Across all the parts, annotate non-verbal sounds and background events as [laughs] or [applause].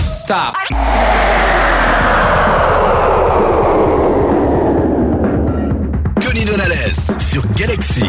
Stop. Connie Donales sur Galaxy.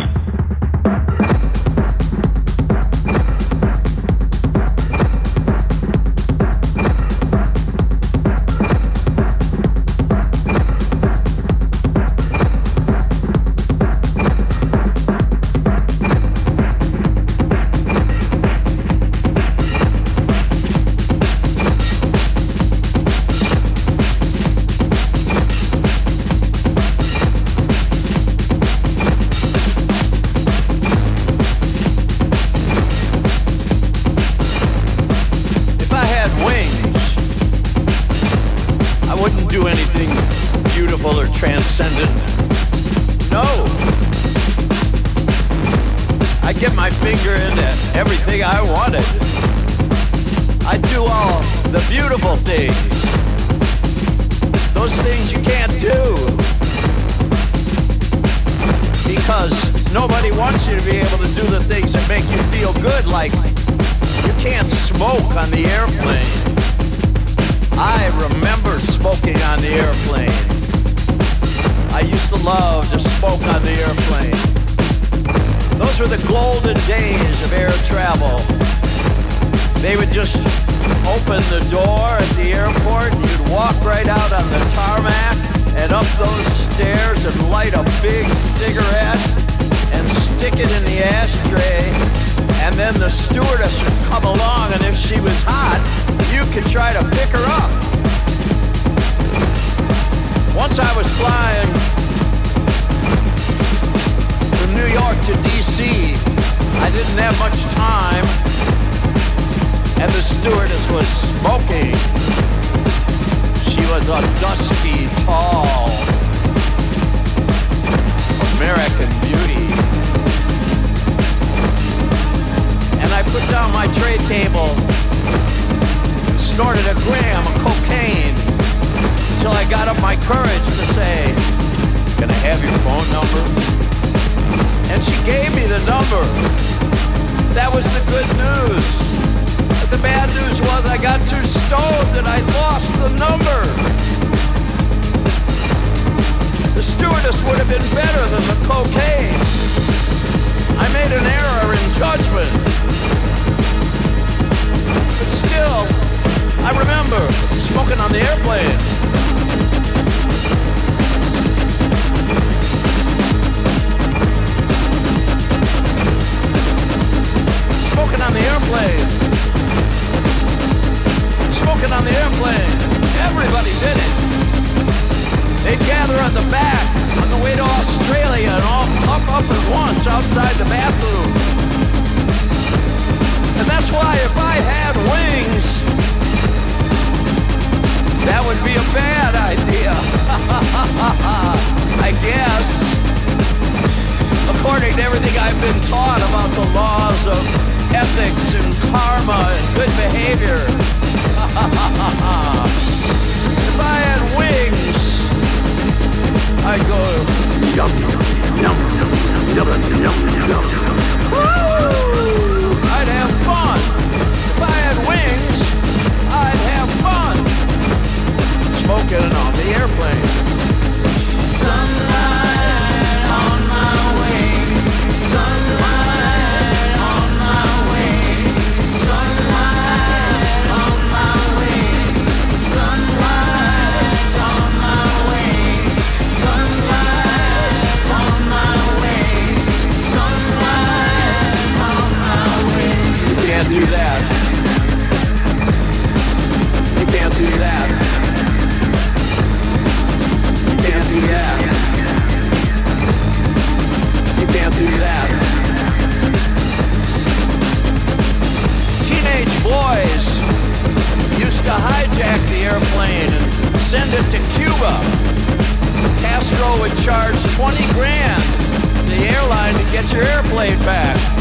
And then the stewardess would come along and if she was hot, you could try to pick her up. Once I was flying from New York to DC, I didn't have much time and the stewardess was smoking. She was a dusky, tall American beauty. I put down my tray table, snorted a gram of cocaine until I got up my courage to say, can I have your phone number? And she gave me the number. That was the good news. But the bad news was I got too stoned and I lost the number. The stewardess would have been better than the cocaine. I made an error in judgment. But still, I remember smoking on the airplane. Smoking on the airplane. Smoking on the airplane. Everybody did it. They'd gather at the back on the way to Australia and all puff up at once outside the bathroom. And that's why if I had wings, that would be a bad idea. [laughs] I guess. According to everything I've been taught about the laws of ethics and karma and good behavior. [laughs] if I I'd go yum yum yum yum yum yum. Woo! I'd have fun. If I had wings, I'd have fun. Smoking on the airplane. Do that. You can't do that. You can't do that. You can't do that. Teenage boys used to hijack the airplane and send it to Cuba. Castro would charge 20 grand the airline to get your airplane back.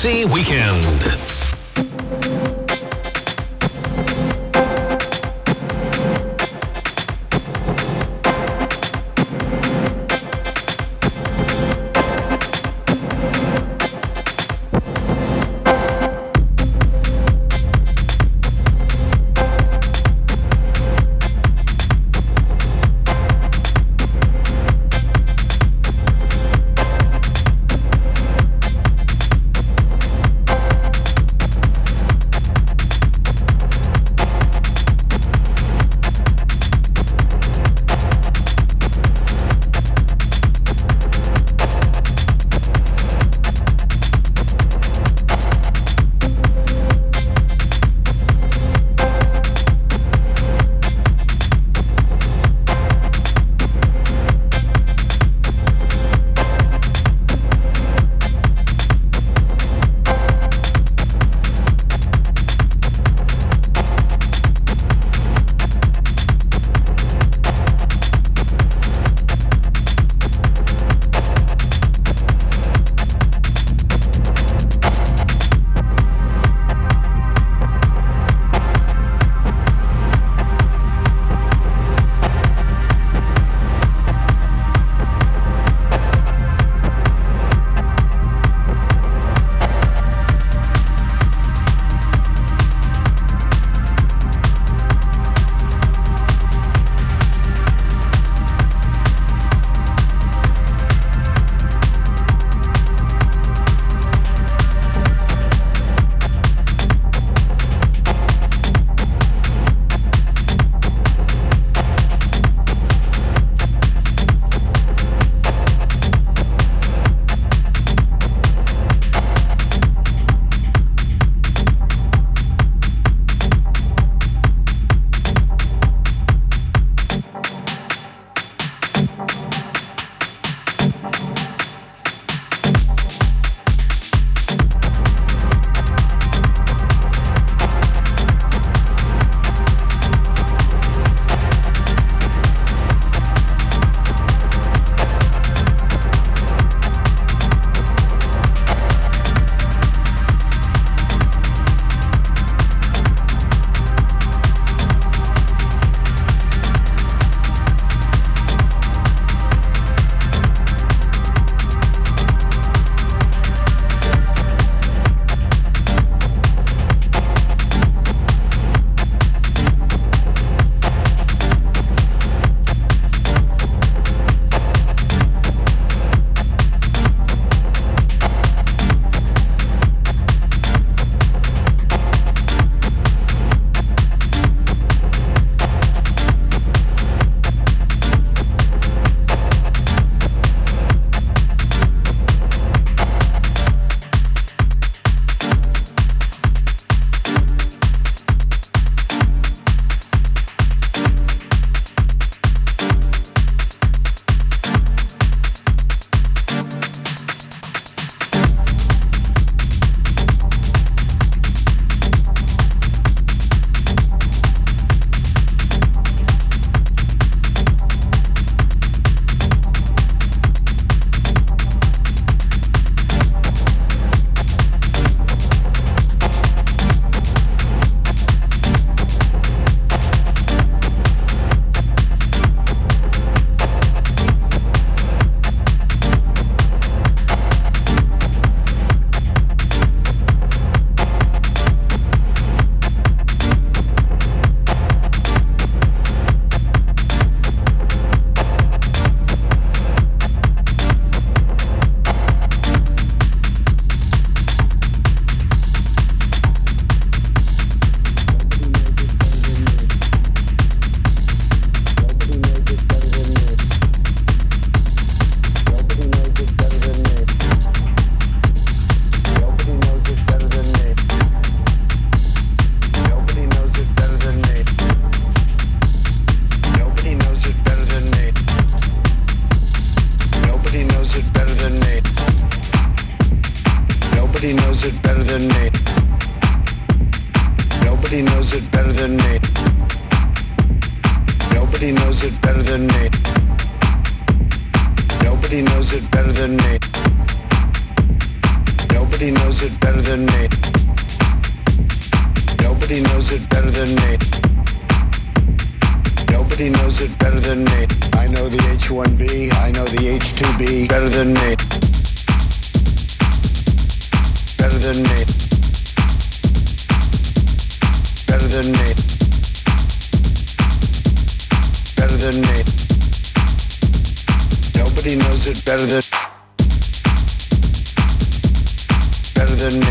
Galaxy Weekend.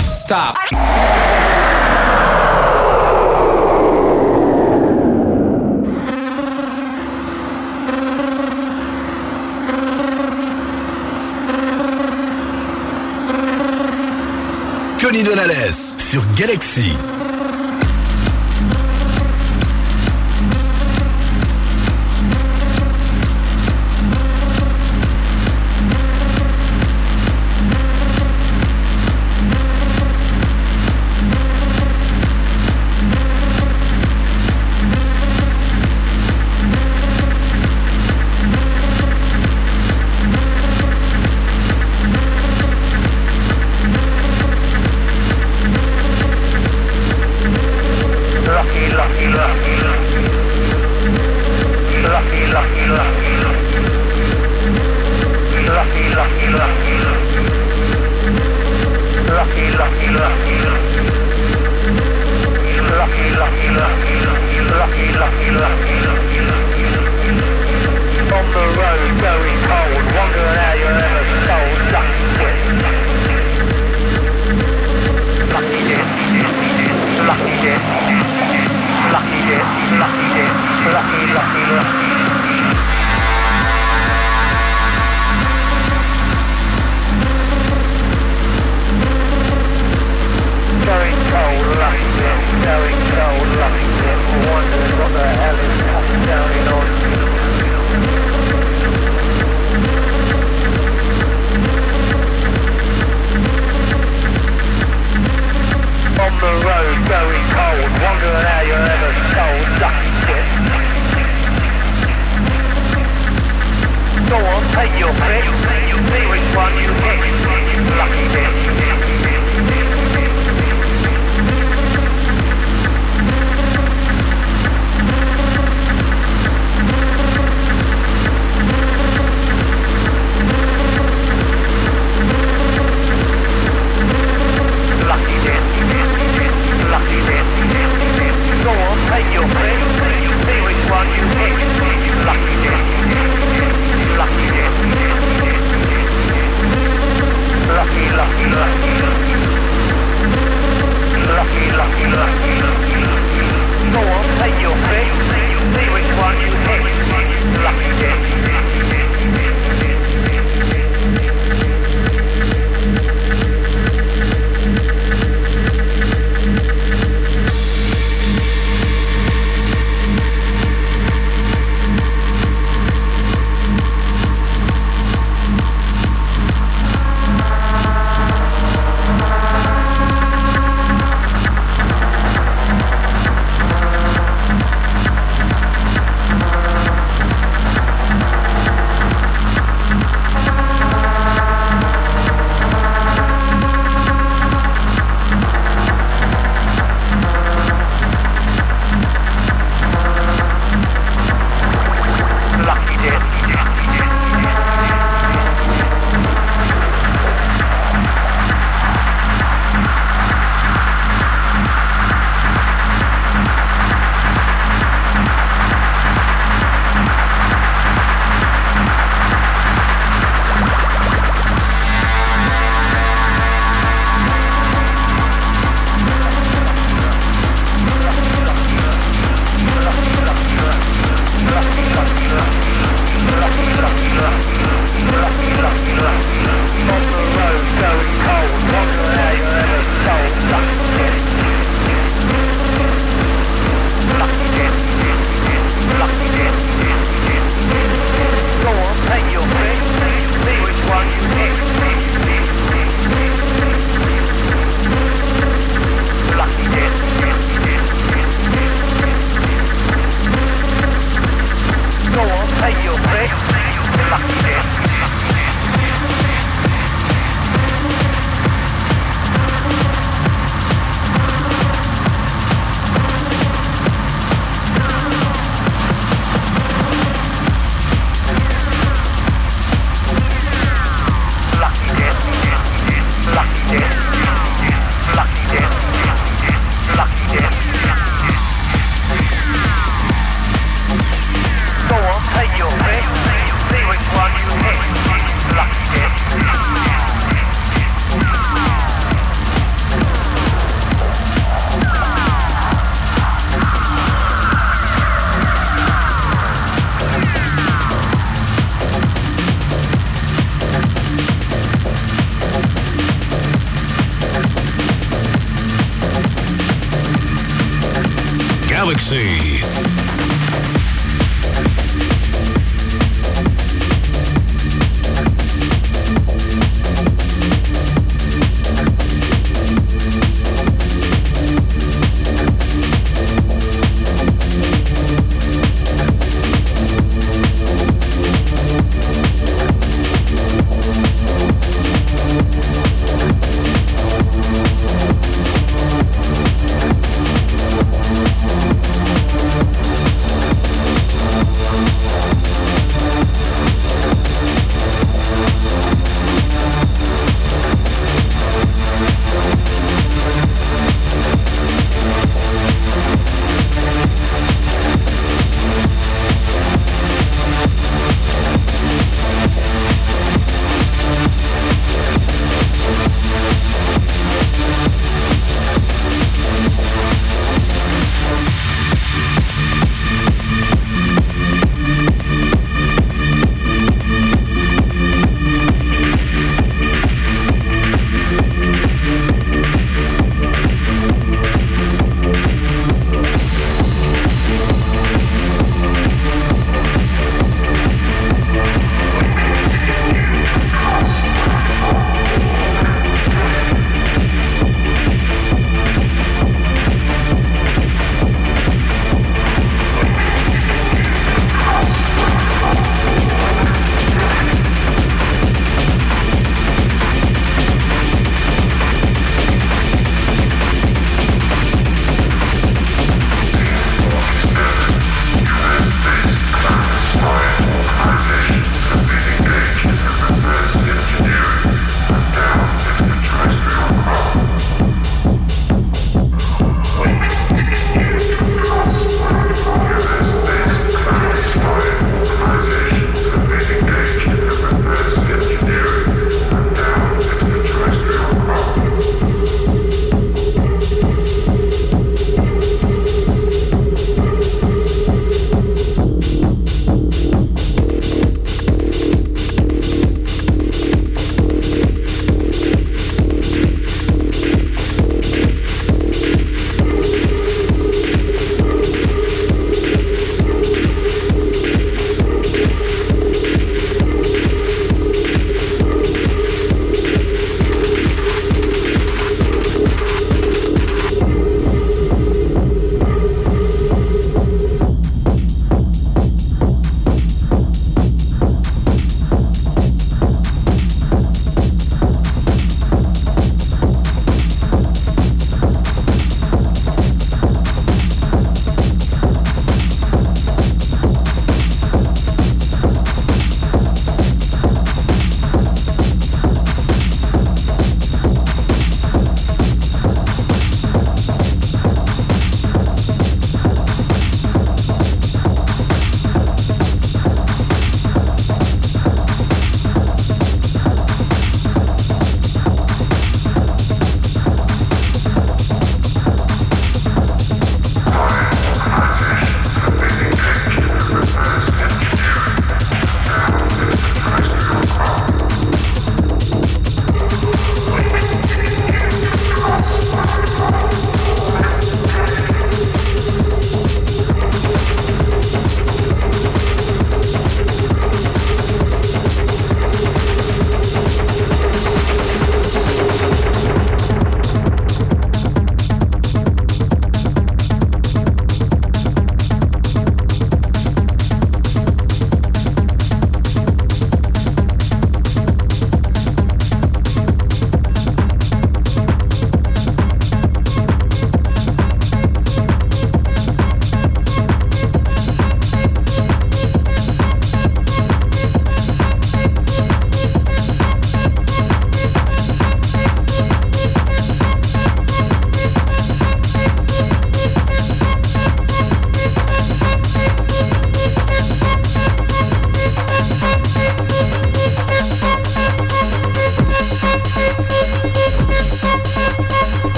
Stop. Kony Donales sur Galaxie. Galaxie.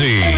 Music.